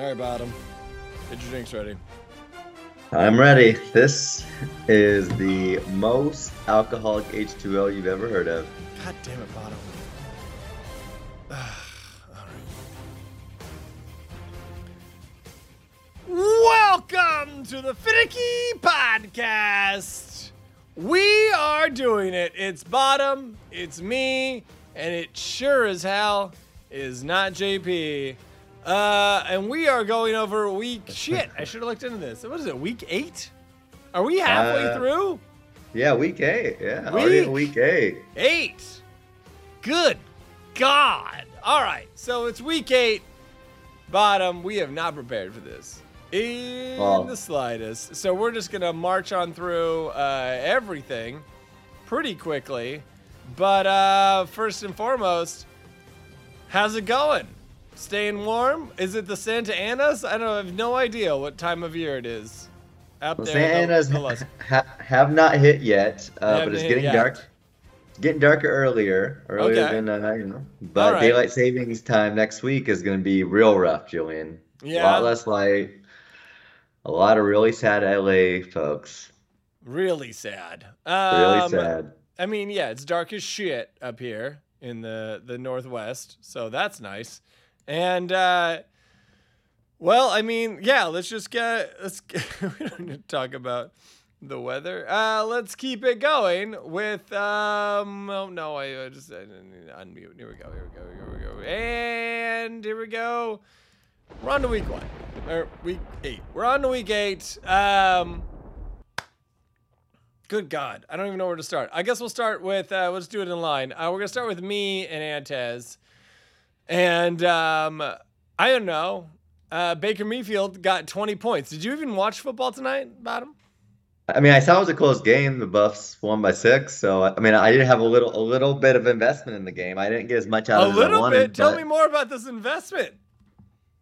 All right, bottom. Get your drinks ready. I'm ready. This is the most alcoholic H2O you've ever heard of. God damn it, bottom. All right. Welcome to the Phinnecky Podcast. We are doing it. It's Bottom, it's me, and it sure as hell is not JP. Uh, and we are going over week shit. I should have looked into this. What is it? Week eight? Are we halfway Uh, through? Yeah, week eight. Yeah, already in Week? week eight. Eight. Good God. All right. So it's week eight. Bottom. We have not prepared for this in Well- the slightest. So we're just going to march on through uh, everything pretty quickly. But uh, first and foremost, how's it going? Staying warm? Is it the Santa Anas? I don't. I have no idea what time of year it is. Out Well, there. Santa's Hellas. ha- have not hit yet, uh, but it's getting yet. dark. It's getting darker earlier, earlier Okay. than uh, you know. But right. daylight savings time next week is going to be real rough, Julian. Yeah, a lot less light. A lot of really sad LA folks. Really sad. Really Um, sad. I mean, yeah, it's dark as shit up here in the the northwest, so that's nice. And uh well, I mean, yeah, let's just get let's get, we don't need to talk about the weather. Uh let's keep it going with um oh no, I uh, just I unmute. Here we go. Here we go. Here we go. And here we go. We're on to week 1 or week 8. We're on to week 8. Um Good God, I don't even know where to start. I guess we'll start with uh, let's do it in line. Uh, we're gonna start with me and Antez, and um, I don't know. Uh, Baker Mayfield got 20 points. Did you even watch football tonight, Bottom? I mean, I saw it was a close game. The Buffs won by six, so I mean, I did have a little, a little bit of investment in the game. I didn't get as much out A of it as I little wanted, bit. Tell but- me more about this investment.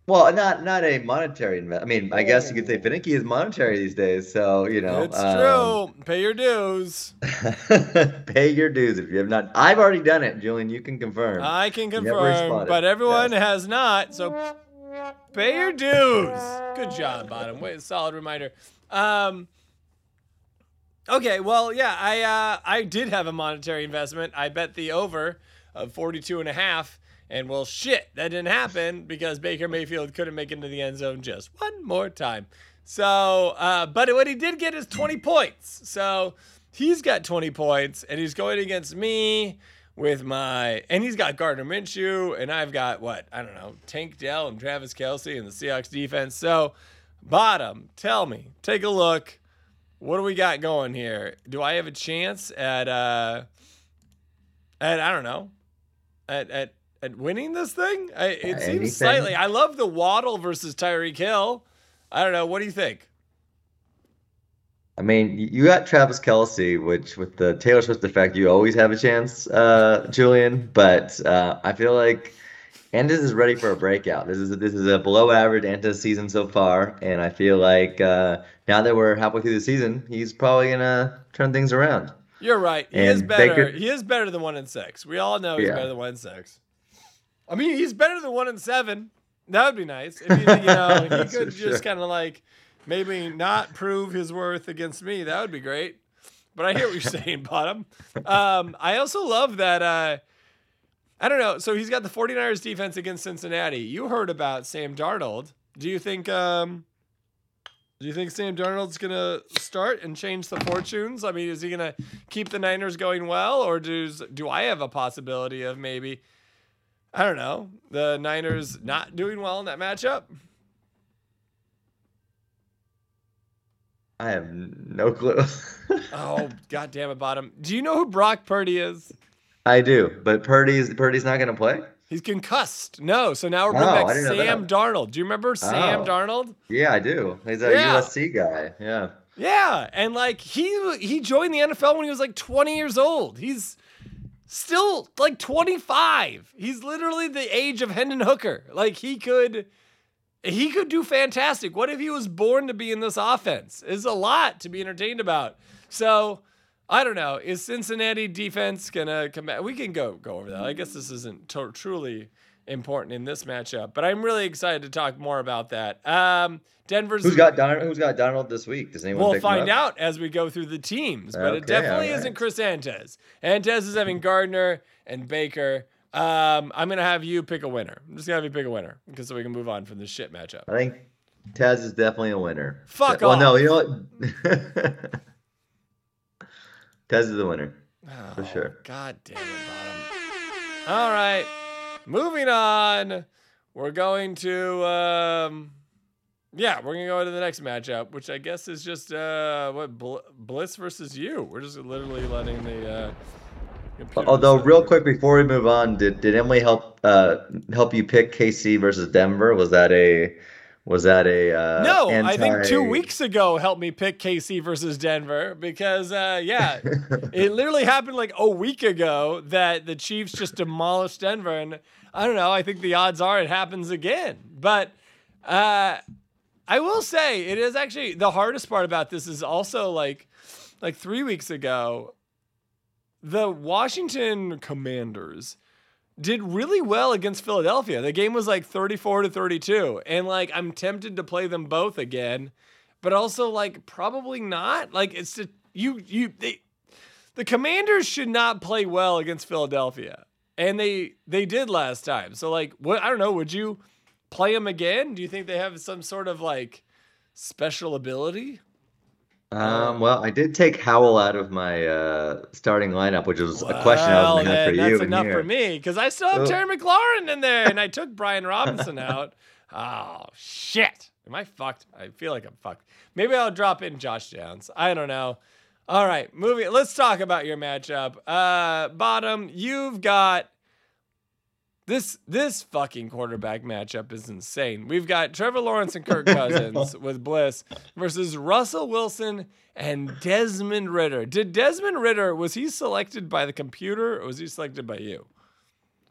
Well, not not a monetary investment. I mean, I guess you could say finicky is monetary these days. So you know, it's um, true. Pay your dues. pay your dues if you have not. I've already done it, Julian. You can confirm. I can confirm, but everyone Yes. has not. So pay your dues. Good job, bottom. Wait, solid reminder. Um. Okay, well, yeah, I uh, I did have a monetary investment. I bet the over of 42 and a half. And well, shit, that didn't happen because Baker Mayfield couldn't make it into the end zone just one more time. So, uh, but what he did get is 20 points. So he's got 20 points, and he's going against me with my, and he's got Gardner Minshew, and I've got what I don't know, Tank Dell and Travis Kelce and the Seahawks defense. So, bottom, tell me, take a look. What do we got going here? Do I have a chance at uh, at I don't know, at at at winning this thing? I, it seems Anything. slightly. I love the Waddle versus Tyreek Hill. I don't know. What do you think? I mean, you got Travis Kelce, which with the Taylor Swift effect, you always have a chance, uh, Julian. But uh, I feel like Antis is ready for a breakout. This is this is a below average Antis season so far, and I feel like uh, now that we're halfway through the season, he's probably gonna turn things around. You're right. He is better. Baker- he is better than one in six. We all know he's Yeah. better than one in six. I mean, he's better than one in seven. That would be nice. If he, you know, he That's could just sure. kind of like maybe not prove his worth against me. That would be great. But I hear what you're saying, bottom. Um, I also love that. Uh, I don't know. So he's got the 49ers defense against Cincinnati. You heard about Sam Darnold. Do you think? Um, do you think Sam Darnold's gonna start and change the fortunes? I mean, is he gonna keep the Niners going well, or does do I have a possibility of maybe? I don't know. The Niners not doing well in that matchup. I have no clue. Oh, god damn it, bottom. Do you know who Brock Purdy is? I do, but Purdy's Purdy's not gonna play. He's concussed. No, so now we're bringing Oh, back Sam. Darnold. Do you remember Sam Oh. Darnold? Yeah, I do. He's a Yeah. USC guy. Yeah. Yeah, and like he he joined the NFL when he was like 20 years old. He's still like 25. He's literally the age of Hendon Hooker. Like he could he could do fantastic. What if he was born to be in this offense? Is a lot to be entertained about. So I don't know. Is Cincinnati defense gonna come back? We can go go over that. I guess this isn't truly important in this matchup. But I'm really excited to talk more about that. Um, Denver's Who's got Donald? Who's got Donald this week? Does anyone? We'll find out as we go through the teams, but it definitely all isn't. Chris Antez. Antez is having Gardner and Baker. Um, I'm gonna have you pick a winner. I'm just gonna have you pick a winner because so we can move on from this shit matchup. I think Taz is definitely a winner. Fuck well, no, you know what? Taz is the winner. Oh, sure. God damn it, bottom. All right, moving on. We're going to um, yeah, we're gonna go into the next matchup, which I guess is just uh, what Bl- Bliss versus you. We're just literally letting the. Uh, Although, real quick before we move on, did, did Emily help uh help you pick KC versus Denver? Was that a was that a uh, No, I think two weeks ago helped me pick KC versus Denver because, uh, yeah, it literally happened like a week ago that the Chiefs just demolished Denver. And I don't know, I think the odds are it happens again. But uh, I will say it is actually the hardest part about this is also like, like three weeks ago, the Washington Commanders did really well against Philadelphia. The game was like 34 to 32. And like I'm tempted to play them both again, but also like probably not. Like it's just, you you they the Commanders should not play well against Philadelphia. And they they did last time. So like what I don't know, would you play them again? Do you think they have some sort of like special ability? Um, well, I did take Howell out of my uh starting lineup, which was a question I was gonna have for that's you in enough for me because I still have Oh. Terry McLaurin in there, and I took Brian Robinson out. Oh shit! Am I fucked? I feel like I'm fucked. Maybe I'll drop in Josh Downs. I don't know. All right, moving. Let's talk about your matchup. Uh, bottom, you've got this. This fucking quarterback matchup is insane. We've got Trevor Lawrence and Kirk Cousins with Bliss versus Russell Wilson and Desmond Ridder. Did Desmond Ridder was he selected by the computer or was he selected by you?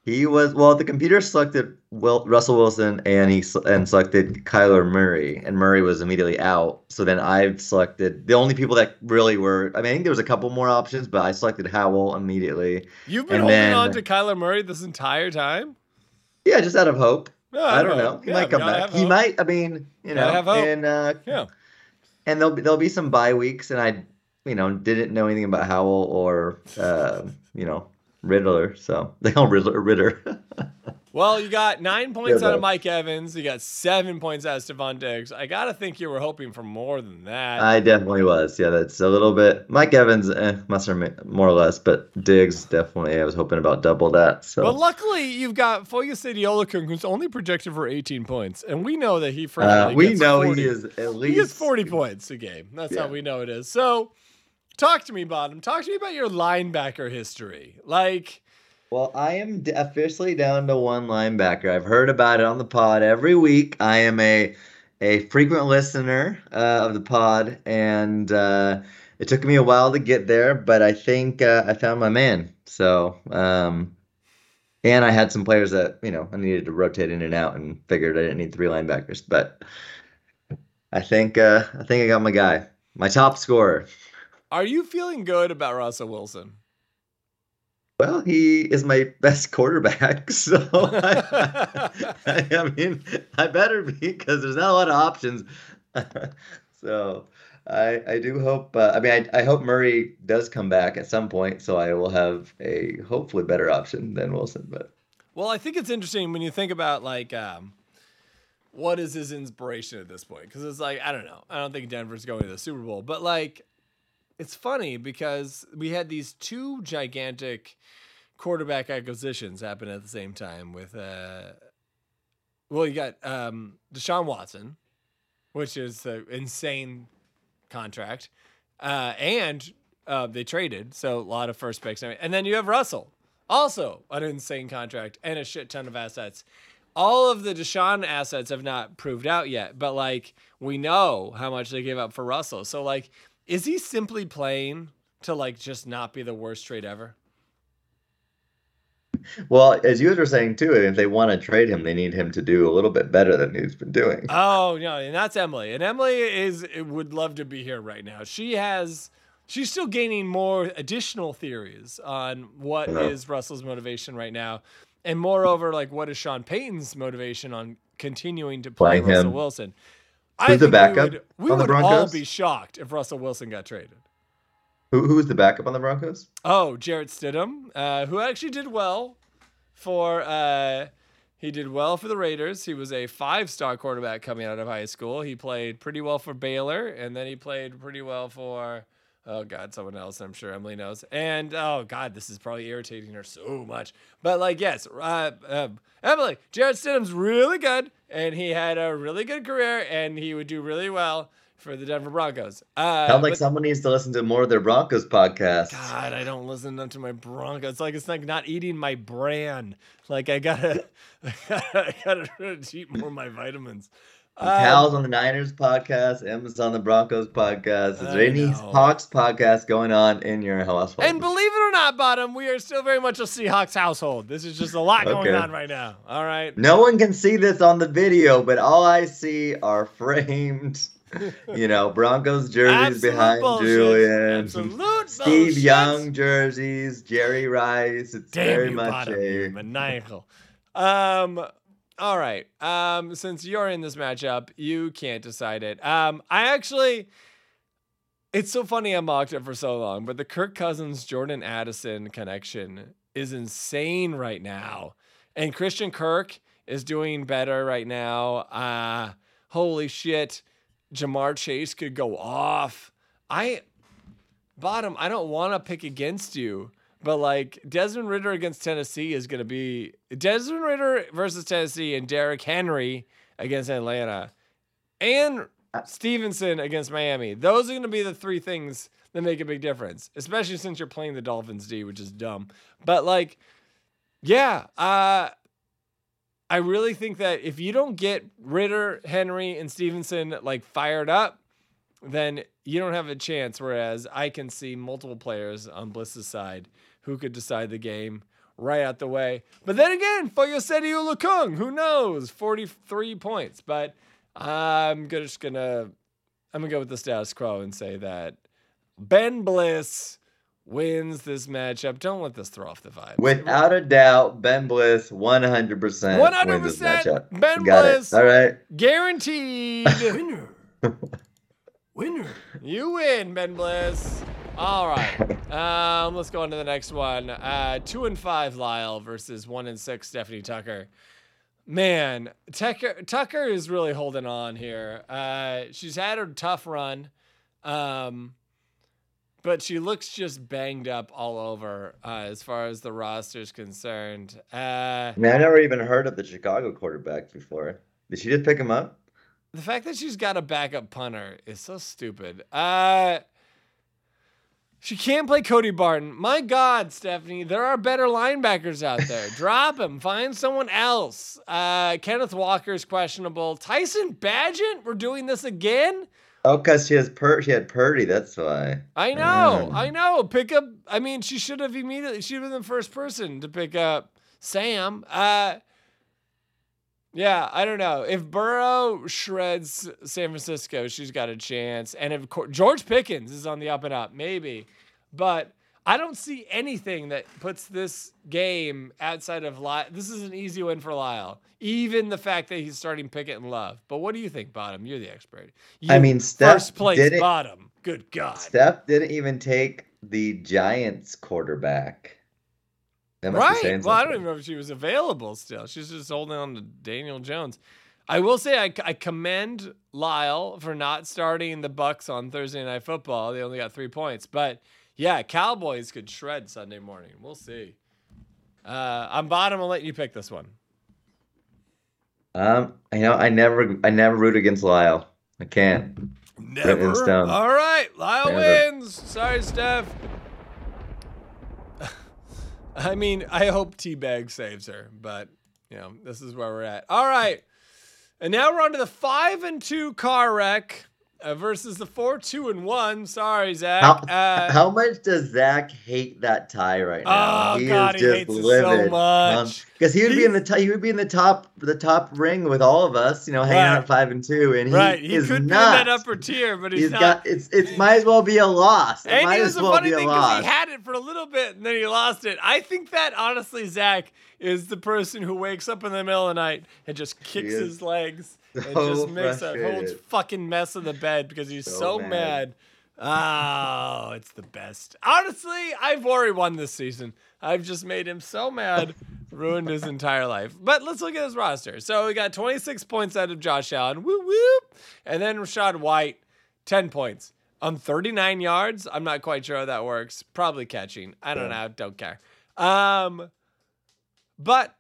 He was well. The computer selected Will, Russell Wilson, and he and selected Kyler Murray, and Murray was immediately out. So then I selected the only people that really were. I mean, I think there was a couple more options, but I selected Howell immediately. You've been And holding then- on to Kyler Murray this entire time. Yeah, just out of hope. No, I don't know. He Yeah, might come back. He hope. might. I mean, you know, have hope. and uh, Yeah. and there'll be there'll be some bye weeks, and I, you know, didn't know anything about Howell or, uh, you know, Riddler. So they call him Riddler. Ridder. Well, you got nine points Yeah, out of Mike Evans. You got seven points out of Stefon Diggs. I gotta think you were hoping for more than that. I definitely was. Yeah, that's a little bit. Mike Evans, eh, must have more or less, but Diggs definitely. I was hoping about double that. So but luckily, you've got Foya Oluokun, who's only projected for 18 points, and we know that he uh, we know 40. he is at least. He gets 40 points a game. That's how we know it is. So, talk to me, Bottom. Talk to me about your linebacker history. Like, Well, I am officially down to one linebacker. I've heard about it on the pod every week. I am a a frequent listener uh, of the pod, and uh, it took me a while to get there, but I think uh, I found my man. So, um, and I had some players that you know I needed to rotate in and out, and figured I didn't need three linebackers. But I think uh, I think I got my guy, my top scorer. Are you feeling good about Russell Wilson? Well, he is my best quarterback, so I, I mean, I better be because there's not a lot of options. so I I do hope. Uh, I mean, I I hope Murray does come back at some point, so I will have a hopefully better option than Wilson. But Well, I think it's interesting when you think about like um, what is his inspiration at this point? Because it's like I don't know. I don't think Denver's going to the Super Bowl, but like it's funny because we had these two gigantic quarterback acquisitions happen at the same time with uh, well, you got um, Deshaun Watson, which is an insane contract, uh, and uh, they traded, so a lot of first picks, and then you have Russell, also an insane contract and a shit ton of assets. All of the Deshaun assets have not proved out yet, but like we know how much they gave up for Russell. So like, is he simply playing to like just not be the worst trade ever? well, as you were saying too, if they want to trade him, they need him to do a little bit better than he's been doing. Oh no, and that's Emily. And Emily is would love to be here right now. She has she's still gaining more additional theories on what is. Russell's motivation right now. And moreover, like, what is Sean Payton's motivation on continuing to play Playing Russell him. Wilson? Who's the think backup We would, we on the would all be shocked if Russell Wilson got traded. Who who's the backup on the Broncos? Oh, Jarrett Stidham, uh, who actually did well for uh, he did well for the Raiders. He was a five-star quarterback coming out of high school. He played pretty well for Baylor, and then he played pretty well for oh god, someone else. I'm sure Emily knows. And oh god, this is probably irritating her so much. But like, yes, uh, uh, Emily, Jarrett Stidham's really good, and he had a really good career, and he would do really well for the Denver Broncos. Uh, Sounds like but- someone needs to listen to more of their Broncos podcast. God, I don't listen to my Broncos. It's like it's like not eating my bran. Like I gotta, I gotta, I gotta eat more of my vitamins. Um, Cal's on the Niners podcast. Emma's on the Broncos podcast. Is there I any know. Hawks podcast going on in your household? and believe it or not, bottom, we are still very much a Seahawks household. This is just a lot going on right now. All right. no one can see this on the video, but all I see are framed, you know, Broncos jerseys behind bullshit. Julian. Absolute Steve bullshit. Young jerseys, Jerry Rice. It's Damn very you, much bottom, a maniacal. Um, all right. Um, since you're in this matchup, you can't decide it. Um, I actually, it's so funny I mocked it for so long, but the Kirk Cousins Jordan Addison connection is insane right now, and Christian Kirk is doing better right now. Uh, holy shit, Ja'Marr Chase could go off. I bottom. I don't want to pick against you, but like Desmond Ridder against Tennessee is going to be Desmond Ridder versus Tennessee and Derrick Henry against Atlanta and Stevenson against Miami. Those are going to be the three things that make a big difference, especially since you're playing the Dolphins D, which is dumb. But like, yeah, uh, I really think that if you don't get Ridder, Henry, and Stevenson like fired up, then you don't have a chance. Whereas I can see multiple players on Bliss's side who could decide the game right out the way. But then again, Foyesade Oluokun, who knows? 43 points. But I'm gonna- just gonna I'm gonna go with the status quo and say that Ben Bliss wins this matchup. Don't let this throw off the vibe. Without a doubt, Ben Bliss 100% wins this 100% matchup. Ben Got Bliss. it. All right. Guaranteed. Winner. Winner. You win, Ben Bliss. All right. Um, let's go on to the next one. Uh, two and five Lyle versus one and six Stephanie Tucker. Man, Tucker Tucker is really holding on here. Uh, she's had a tough run, um, but she looks just banged up all over uh, as far as the roster is concerned. Uh, I mean, I never even heard of the Chicago quarterback before. Did she just pick him up? The fact that she's got a backup punter is so stupid. Uh she can't play Cody Barton. My God, Stephanie, there are better linebackers out there. Drop him. Find someone else. Uh, Kenneth Walker's questionable. Tyson Bagent, we're doing this again. Oh, because she has Pur- she had Purdy. That's why. I know, Mm. I know. Pick up. I mean, she should have immediately. She would have been the first person to pick up Sam. Uh, yeah, I don't know. If Burrow shreds San Francisco, she's got a chance. And if George Pickens is on the up and up, maybe. But I don't see anything that puts this game outside of Lyle. This is an easy win for Lyle. Even the fact that he's starting Pickett and Love. But what do you think, Bottom? You're the expert. I mean, Steph first place didn't- Bottom. Good God. Steph didn't even take the Giants quarterback. Right. Well, I don't even know if she was available still. She's just holding on to Daniel Jones. I will say I, I commend Lyle for not starting the Bucks on Thursday Night Football. They only got three points, but yeah, Cowboys could shred Sunday morning. We'll see. Uh, I'm bottom. I'll let you pick this one. Um, you know, I never, I never root against Lyle. I can't. Never. stone. All right, Lyle Never. wins. Sorry, Steph. I mean, I hope Teabag saves her, but you know, this is where we're at. All right, and now we're on to the five and two car wreck uh, versus the four, two, and one. Sorry, Zach. How, uh, how much does Zach hate that tie right now? Oh, God, he hates it so much. Because he would be in the t- he would be in the top the top ring with all of us, you know, hanging Right. out at five and two, and he right, he is could be in not. that upper tier, but he's, he's not. got it's it might as well be a loss. It And might it as well funny be a thing because loss. he had it for a little bit and then he lost it. I think that honestly, Zach is the person who wakes up in the middle of the night and just kicks his legs so just makes a whole fucking mess of the bed because he's so, So mad. mad. Oh, it's the best. Honestly, I've already won this season. I've just made him so mad, ruined his entire life. But let's look at his roster. So we got 26 points out of Josh Allen. Whoop whoop. And then Rachaad White, 10 points. On 39 yards, I'm not quite sure how that works. Probably catching. I don't know. Don't care. Um, but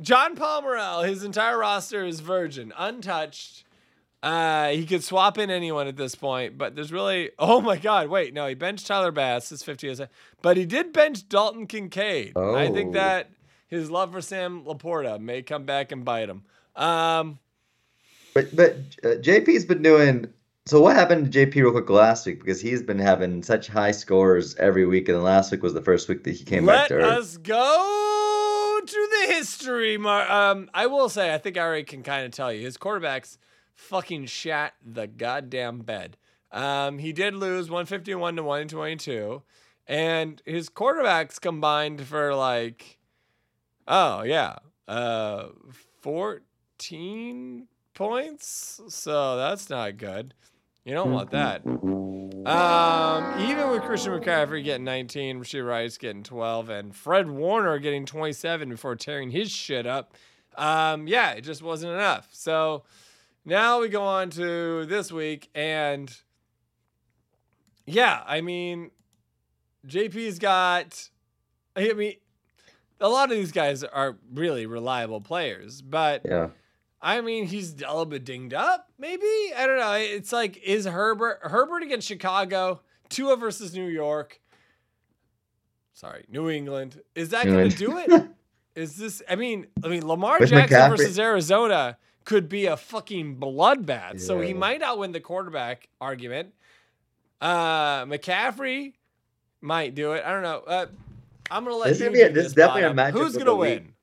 John Palmerell, his entire roster is virgin, untouched. Uh, he could swap in anyone at this point, but there's really. Oh my God! Wait, no, he benched Tyler Bass. His 50 is, but he did bench Dalton Kincaid. I think Oh. that his love for Sam LaPorta may come back and bite him. Um, But but uh, JP's been doing. So what happened to JP real quick last week? Because he's been having such high scores every week, and last week was the first week that he came let back to earth. us go history. Mar- um, I will say, I think I already can kind of tell you his quarterbacks fucking shat the goddamn bed. Um, he did lose 151 to 122, and his quarterbacks combined for like, oh yeah, uh, 14 points. So that's not good. You don't want that. Um, even with Christian McCaffrey getting 19, Rashee Rice getting 12, and Fred Warner getting 27 before tearing his shit up. Um, yeah, it just wasn't enough. So now we go on to this week, and yeah, I mean, JP's got. I mean, a lot of these guys are really reliable players, but Yeah. I mean, he's a little bit dinged up, maybe. I don't know. It's like, is Herbert Herbert against Chicago, Tua versus New York? Sorry, New England. Is that going to do it? Is this? I mean, I mean, Lamar With Jackson McCaffrey- versus Arizona could be a fucking bloodbath. So he Yeah. might outwin the quarterback argument. Uh, McCaffrey might do it. I don't know. Uh, I'm gonna let This be a- this this. is definitely a Bottom. matchup Who's gonna win?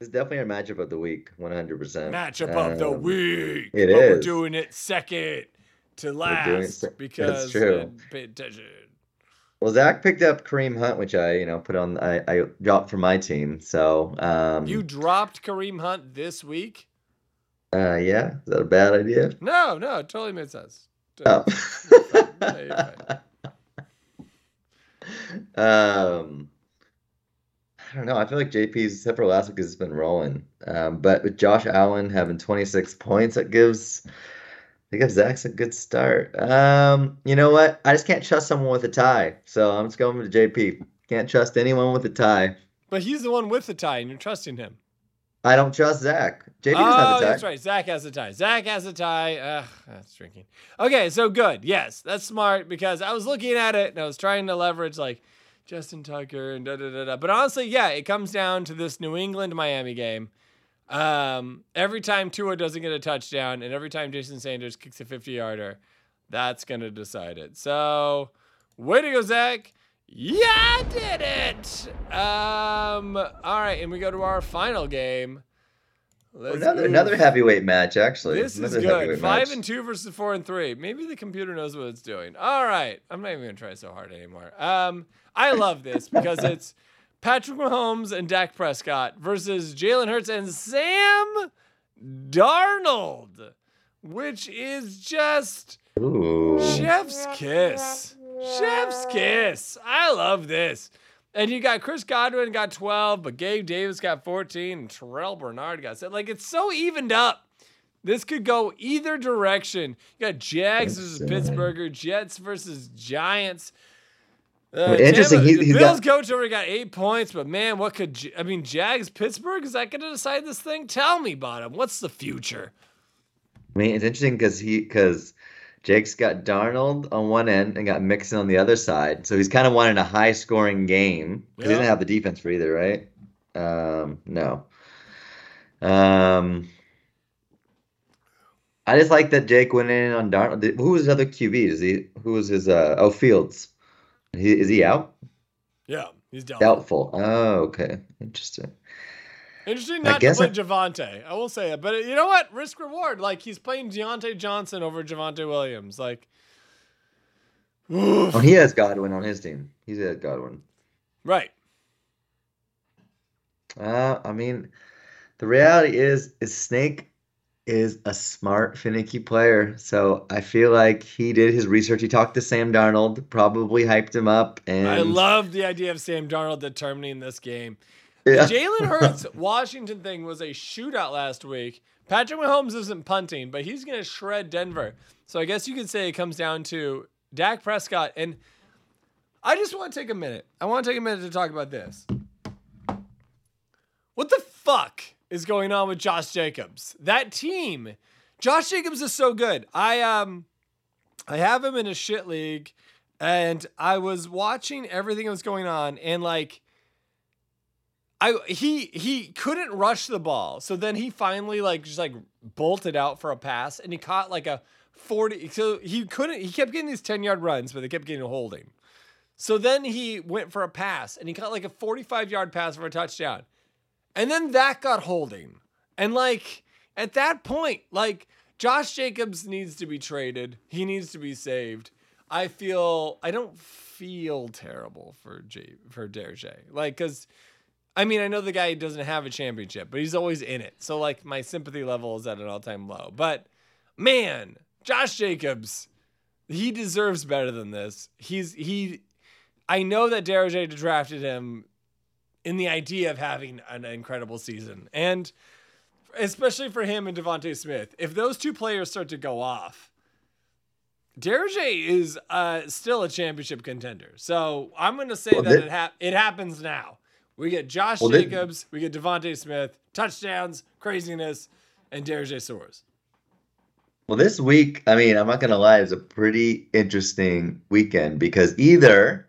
It's definitely a matchup of the week, 100%. Matchup of the Um, week. it but We're doing it second to last that's because true. uh, pay attention. Well, Zach picked up Kareem Hunt, which I, you know, put on. I, I dropped for my team. So, um, You dropped Kareem Hunt this week? uh, yeah, is that a bad idea? No, no, it totally made sense. Oh. Yeah, you're fine. um, I don't know. I feel like JP's except for last week has been rolling. Um, but with Josh Allen having 26 points, that gives that gives Zach a good start. Um, you know what? I just can't trust someone with a tie, so I'm just going with JP. Can't trust anyone with a tie. But he's the one with the tie, and you're trusting him. I don't trust Zach. JP doesn't have a tie. Oh, that's right. Zach has a tie. Zach has a tie. Ugh, that's drinking. Okay, so good. Yes, that's smart because I was looking at it and I was trying to leverage like Justin Tucker and da da da da. But honestly, yeah, it comes down to this New England Miami game. Um, every time Tua doesn't get a touchdown and every time Jason Sanders kicks a 50 yarder, that's gonna decide it. So, way to go, Zach. Yeah, I did it. Um, all right, and we go to our final game. Let's Another another heavyweight match, actually. This is Another good. heavyweight Five match. and two versus four and three. Maybe the computer knows what it's doing. All right. I'm not even gonna try so hard anymore. Um, I love this because it's Patrick Mahomes and Dak Prescott versus Jalen Hurts and Sam Darnold, which is just Ooh. Chef's kiss. Chef's kiss. I love this. And you got Chris Godwin got 12, but Gabe Davis got 14, and Terrel Bernard got 7. Like, it's so evened up. This could go either direction. You got Jags versus Insane. Pittsburgher, Jets versus Giants. Uh, interesting, Tampa- he- Bills got- coach already got eight points, but man, what could I mean? Jags Pittsburgh is that going to decide this thing? Tell me, bottom. What's the future? I mean, it's interesting because he because Jake's got Darnold on one end and got Mixon on the other side, so he's kind of wanting a high scoring game because he Yeah. doesn't have the defense for either, right? Um, no. Um, I just like that Jake went in on Darnold. Who was his other QB? Is he? Who was his? Uh, oh, Fields. He, is he out? Yeah, he's down. Doubtful. Oh, okay. Interesting. Interesting not to play I... Javonte. I will say it, but you know what? Risk reward. Like he's playing Diontae Johnson over Javonte Williams. Like, oh, he has Godwin on his team. He's at Godwin. Right. Uh, I mean, the reality is, is Snake is a smart, finicky player. So I feel like he did his research. He talked to Sam Darnold, probably hyped him up, and I love the idea of Sam Darnold determining this game. Yeah. The Jalen Hurts Washington thing was a shootout last week. Patrick Mahomes isn't punting, but he's going to shred Denver. So I guess you could say it comes down to Dak Prescott. And I just want to take a minute. I want to take a minute to talk about this. What the fuck is going on with Josh Jacobs? That team. Josh Jacobs is so good. I um I have him in a shit league and I was watching everything that was going on and like I he he couldn't rush the ball. So then he finally like just like bolted out for a pass and he caught like a 40 so he couldn't he kept getting these 10 yard runs but they kept getting a holding. So then he went for a pass and he caught like a 45 yard pass for a touchdown. And then that got holding. And like at that point like Josh Jacobs needs to be traded. He needs to be saved. I feel I don't feel terrible for J for Derge. Like cuz I mean, I know the guy doesn't have a championship, but he's always in it. So like my sympathy level is at an all-time low. But man, Josh Jacobs, he deserves better than this. He's he I know that Derek drafted him in the idea of having an incredible season. And especially for him and DeVonta Smith, if those two players start to go off, Derek is uh, still a championship contender. So I'm going to say well, that it, ha- it happens now. We get Josh well, Jacobs, they, we get DeVonta Smith, touchdowns, craziness, and Derek Soares. Well, this week, I mean, I'm not gonna lie, it's a pretty interesting weekend because either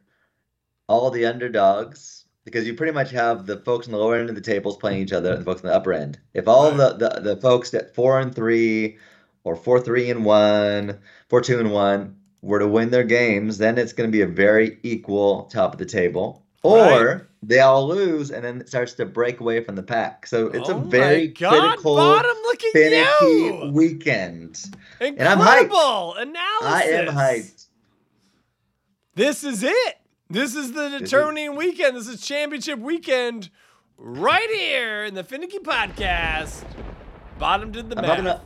all the underdogs, because you pretty much have the folks on the lower end of the tables playing each other and the folks on the upper end. If all right. the, the the folks at four and three or four three and one, four two and one were to win their games, then it's going to be a very equal top of the table. Or right. they all lose, and then it starts to break away from the pack. So it's oh a very God, critical, bottom, look at finicky you. weekend. Incredible and I'm hyped. analysis. I am hyped. This is it. This is the determining is- weekend. This is championship weekend, right here in the Phinnecky Podcast. Bottom did the I'm math. Not gonna,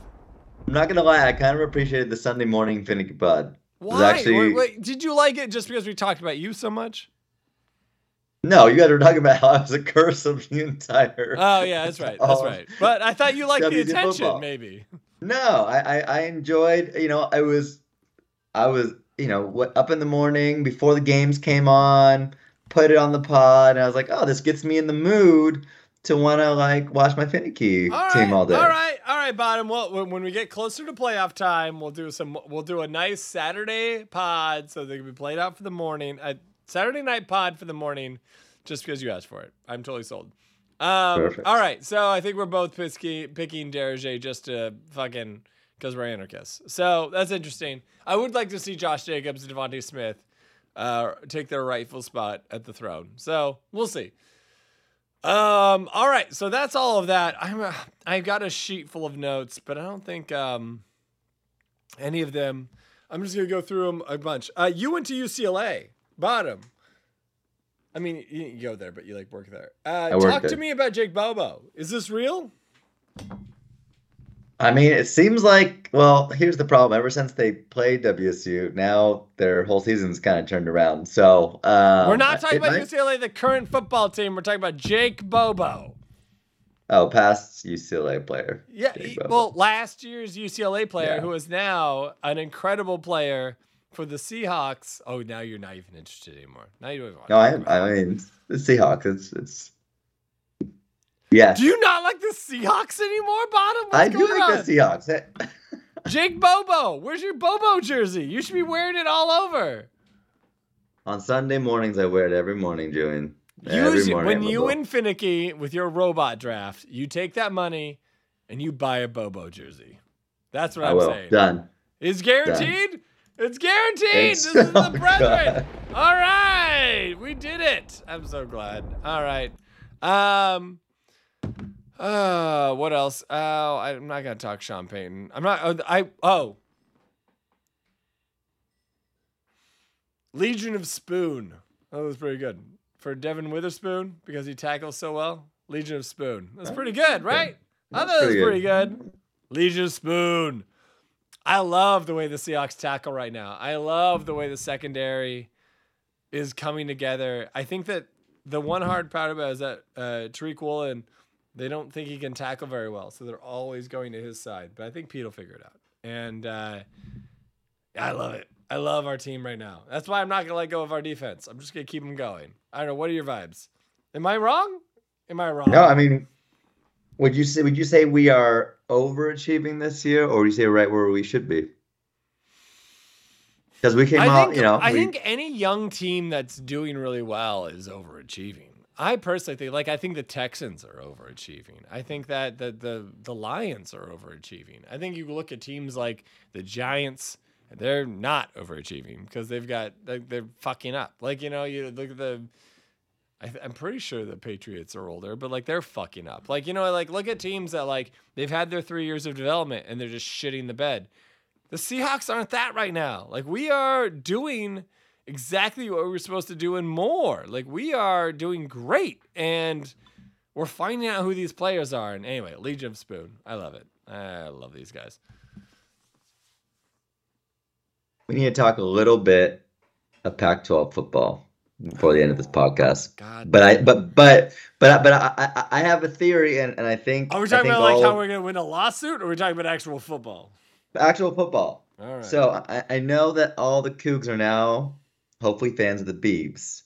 I'm not gonna lie. I kind of appreciated the Sunday morning Phinnecky Pod. Why? Actually, wait, wait, did you like it just because we talked about you so much? No, you guys were talking about how I was a curse of the entire. Oh yeah, that's right, that's right. But I thought you liked the attention, football. maybe. No, I, I, I enjoyed. You know, I was, I was, you know, what up in the morning before the games came on, put it on the pod, and I was like, oh, this gets me in the mood to want to like watch my finicky all team all day. All right, all right, bottom. Well, when we get closer to playoff time, we'll do some. We'll do a nice Saturday pod so they can be played out for the morning. I, Saturday night pod for the morning, just because you asked for it. I'm totally sold. Um, Perfect. All right, so I think we're both pisky, picking Derege just to fucking because we're anarchists. So that's interesting. I would like to see Josh Jacobs and DeVonta Smith uh, take their rightful spot at the throne. So we'll see. Um. All right. So that's all of that. I'm. Uh, I've got a sheet full of notes, but I don't think um any of them. I'm just gonna go through them a bunch. Uh, you went to UCLA. Bottom. I mean, you go there, but you like work there. Uh, talk there. to me about Jake Bobo. Is this real? I mean, it seems like. Well, here's the problem. Ever since they played WSU, now their whole season's kind of turned around. So um, we're not talking about might... UCLA, the current football team. We're talking about Jake Bobo. Oh, past UCLA player. Yeah. Well, last year's UCLA player, yeah. who is now an incredible player for the Seahawks. Oh, now you're not even interested anymore. Now you don't even want. No, I. I mean, the Seahawks. It's it's. Yeah. Do you not like the Seahawks anymore, Bottom? What's I do like on? the Seahawks. Jake Bobo, where's your Bobo jersey? You should be wearing it all over. On Sunday mornings, I wear it every morning, Julian. Every morning when you and Finicky with your robot draft, you take that money and you buy a Bobo jersey. That's what I I'm will. saying. Done. Is guaranteed. It's guaranteed. It's- this is the oh, brethren. God. All right, we did it. I'm so glad. All right. Um. Uh, what else? Oh, I'm not gonna talk Sean Payton. I'm not. Oh, I oh. Legion of Spoon. That was pretty good for Devon Witherspoon because he tackles so well. Legion of Spoon. That's pretty good, right? I thought it was pretty pretty good. Legion of Spoon. I love the way the Seahawks tackle right now. I love the way the secondary is coming together. I think that the one hard part about is that uh, Tariq Woolen, they don't think he can tackle very well, so they're always going to his side. But I think Pete will figure it out, and uh, I love it. I love our team right now. That's why I'm not gonna let go of our defense. I'm just gonna keep them going. I don't know. What are your vibes? Am I wrong? Am I wrong? No, I mean, would you say would you say we are overachieving this year, or would you say right where we should be? Because we came I out, think, you know, I we- think any young team that's doing really well is overachieving. I personally think, like, I think the Texans are overachieving. I think that the the the Lions are overachieving. I think you look at teams like the Giants, they're not overachieving because they've got like, they're fucking up. Like you know, you look at the. I I'm pretty sure the Patriots are older, but like they're fucking up. Like you know, like look at teams that like they've had their three years of development and they're just shitting the bed. The Seahawks aren't that right now. Like we are doing exactly what we were supposed to do and more. Like we are doing great and we're finding out who these players are. And anyway, Legion of Spoon. I love it. I love these guys. we need to talk a little bit of Pac-12 football before the end of this podcast. God. But I, but but but but I, I, I have a theory, and, and I think Are we talking about like how we're gonna win a lawsuit or are we talking about actual football? actual football. All right. So I, I know that all the Cougs are now hopefully fans of the Beavs.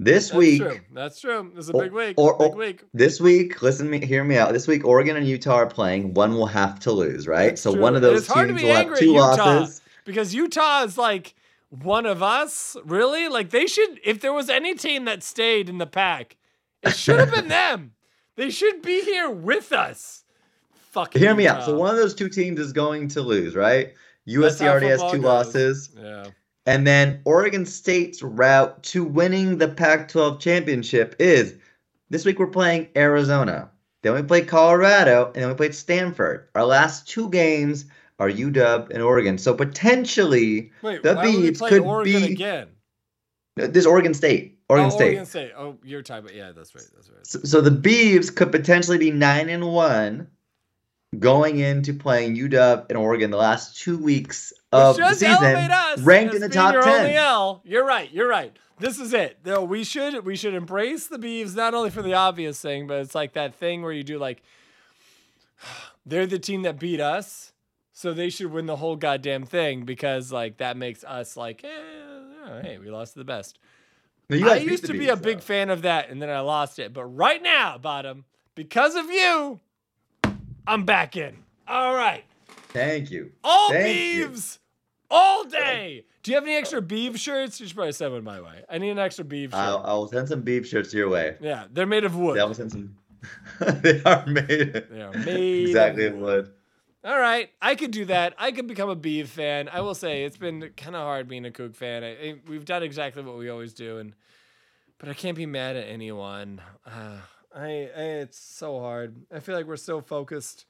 This That's week, true. That's true. This is a big week. or- big week. this week, listen me, hear me out. This week, Oregon and Utah are playing. One will have to lose, right? That's so true. one of those it's hard to teams will have two Utah. losses. because Utah is like one of us, really. Like they should, if there was any team that stayed in the pack, it should have been them. They should be here with us. Fucking Hear me out. So one of those two teams is going to lose, right? USC already has two goes. losses. Yeah. And then Oregon State's route to winning the Pac 12 championship is this week we're playing Arizona. Then we play Colorado, and then we play Stanford. Our last two games are UW and Oregon. So potentially, Wait, The why would we Beavs could Oregon be- again? this Oregon State. Oregon oh, State. Oregon State. Oh, you're talking about yeah, that's right. That's right. So, so the Beavs could potentially be nine and one going into playing UW and Oregon the last two weeks of the season, us ranked in the top your ten. L. You're right. You're right. This is it. Though we should we should embrace the Beavs not only for the obvious thing, but it's like that thing where you do like they're the team that beat us, so they should win the whole goddamn thing because like that makes us like, eh, hey, we lost to the best. I used to be a big though. fan of that, and then I lost it. But right now, bottom, because of you, I'm back in. All right. Thank you. All Thank you. Beavs all day. Do you have any extra Beav shirts? You should probably send one my way. I need an extra Beav shirt. I'll, I'll send some beef shirts your way. yeah, they're made of wood. Yeah, I'll send some. they are made. They are made exactly of of wood. wood. All right, I could do that. I could become a Beav fan. I will say it's been kind of hard being a Coug fan. I, I- we've done exactly what we always do, and but I can't be mad at anyone. Uh, I, I it's so hard. I feel like we're so focused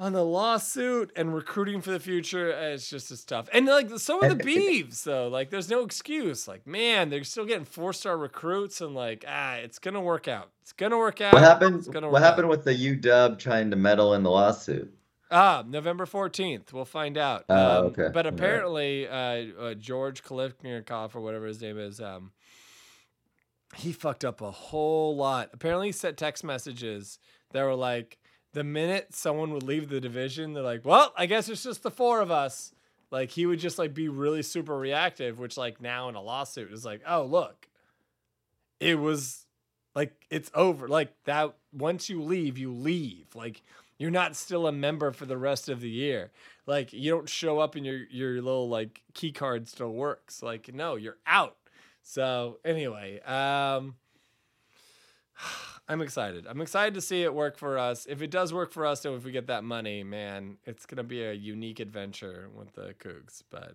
on the lawsuit and recruiting for the future. uh, It's just as tough. And like so are the Beavs though. Like there's no excuse. Like man, they're still getting four star recruits, and like ah, it's gonna work out. It's gonna work out. What happened? What happened out. with the UW trying to meddle in the lawsuit? Ah, November 14th. We'll find out. Oh, Um, okay. But All right. apparently, uh, uh, George Kalifnikov, or whatever his name is, um, he fucked up a whole lot. Apparently, he sent text messages that were like, the minute someone would leave the division, they're like, well, I guess it's just the four of us. Like, he would just like be really super reactive, which, like, now in a lawsuit is like, oh, look, it was like, it's over. Like, that, once you leave, you leave. Like, you're not still a member for the rest of the year. Like you don't show up and your your little like key card still works. Like no, you're out. So anyway, um I'm excited. I'm excited to see it work for us. If it does work for us, and if we get that money, man, it's gonna be a unique adventure with the Cougs. But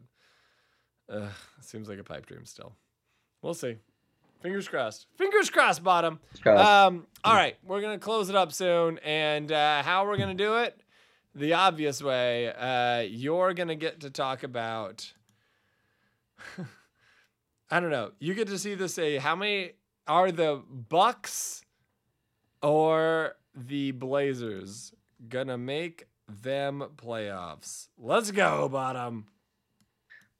uh, it seems like a pipe dream still. We'll see. Fingers crossed. Fingers crossed, bottom. Crossed. Um, all right, we're gonna close it up soon, and uh, how we're gonna do it? The obvious way. Uh, you're gonna get to talk about. I don't know. You get to see this. Say how many are the Bucks or the Blazers gonna make them playoffs? Let's go, bottom.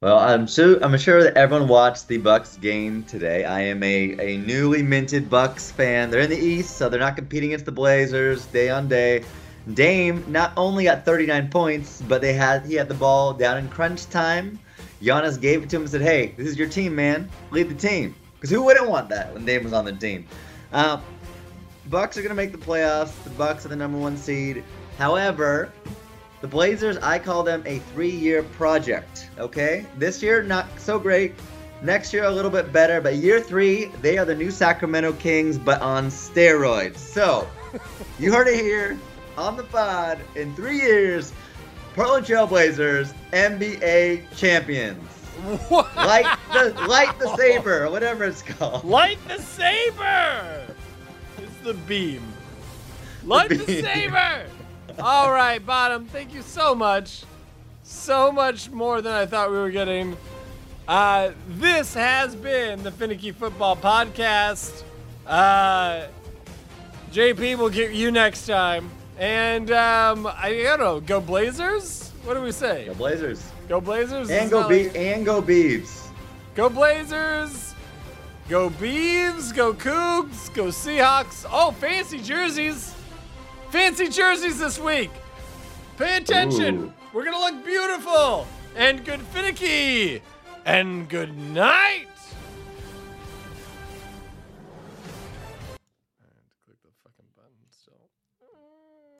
Well, I'm sure I'm sure that everyone watched the Bucks game today. I am a, a newly minted Bucks fan. They're in the East, so they're not competing against the Blazers day on day. Dame not only got 39 points, but they had he had the ball down in crunch time. Giannis gave it to him and said, "Hey, this is your team, man. Lead the team." Because who wouldn't want that when Dame was on the team? Uh, Bucks are gonna make the playoffs. The Bucks are the number one seed. However, the Blazers, I call them a three-year project. Okay, this year not so great. Next year a little bit better, but year three they are the new Sacramento Kings, but on steroids. So, you heard it here on the pod. In three years, Portland Trailblazers NBA champions. What? Light the light the saber, whatever it's called. Light the saber! It's the beam. Light the, beam. saber! All right, Bottom, thank you so much. So much more than I thought we were getting. Uh, this has been the Phinnecky Football Podcast. Uh, JP will get you next time. And um, I, I don't know, go Blazers? What do we say? Go Blazers. Go Blazers? And go not Be- like- and go Beavs. Go Blazers! Go Beavs! Go Cougs! Go Seahawks! Oh, fancy jerseys! Fancy jerseys this week! Pay attention! Ooh. We're gonna look beautiful! And good Phinnecky! And good night!